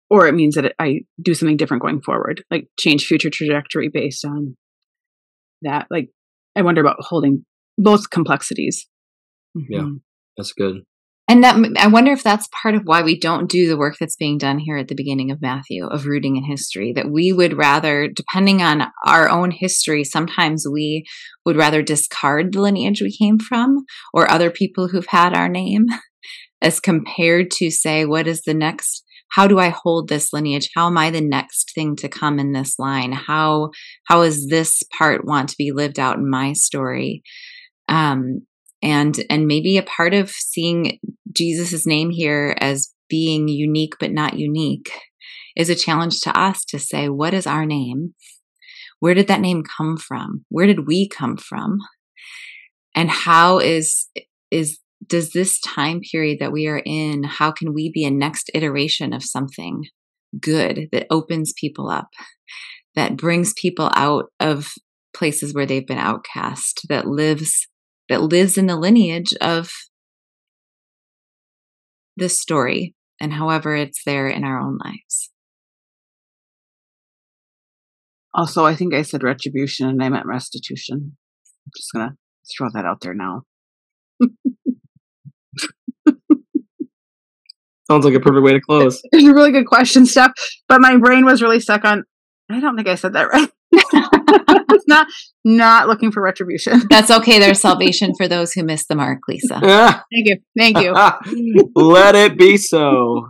or it means that i do something different going forward like change future trajectory based on that. Like i wonder about holding both complexities. Yeah mm-hmm. that's good and that I wonder if that's part of why we don't do the work that's being done here at the beginning of Matthew of rooting in history. That we would rather, depending on our own history, sometimes we would rather discard the lineage we came from or other people who've had our name as compared to say, what is the next how do I hold this lineage? How am I the next thing to come in this line? How how is this part want to be lived out in my story? Um, and and maybe a part of seeing Jesus's name here as being unique but not unique is a challenge to us to say what is our name? Where did that name come from? Where did we come from? And how is is does this time period that we are in how can we be a next iteration of something good that opens people up that brings people out of places where they've been outcast that lives that lives in the lineage of this story and however it's there in our own lives. Also, I think I said retribution and I meant restitution. I'm just going to throw that out there now. Sounds like a perfect way to close. It's a really good question, Steph. But my brain was really stuck on. I don't think I said that right. It's not not looking for retribution. That's okay. There's salvation for those who miss the mark, Lisa. Thank you. Thank you. Let it be so.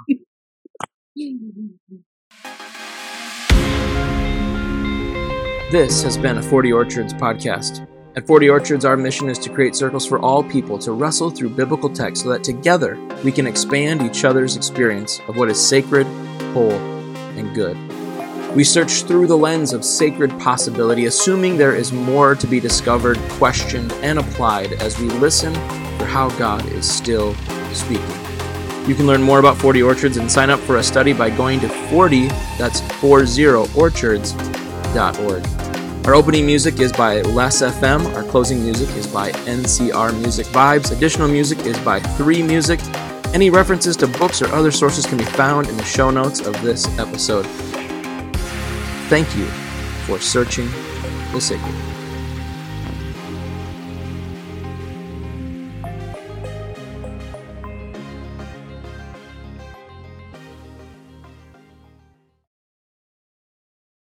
This has been a 40 Orchards podcast. At 40 Orchards, our mission is to create circles for all people to wrestle through biblical text so that together we can expand each other's experience of what is sacred, whole, and good. We search through the lens of sacred possibility, assuming there is more to be discovered, questioned, and applied as we listen for how God is still speaking. You can learn more about 40 Orchards and sign up for a study by going to 40, that's 40orchards.org. Our opening music is by Les FM. Our closing music is by NCR Music Vibes. Additional music is by 3 Music. Any references to books or other sources can be found in the show notes of this episode. Thank you for searching the sacred.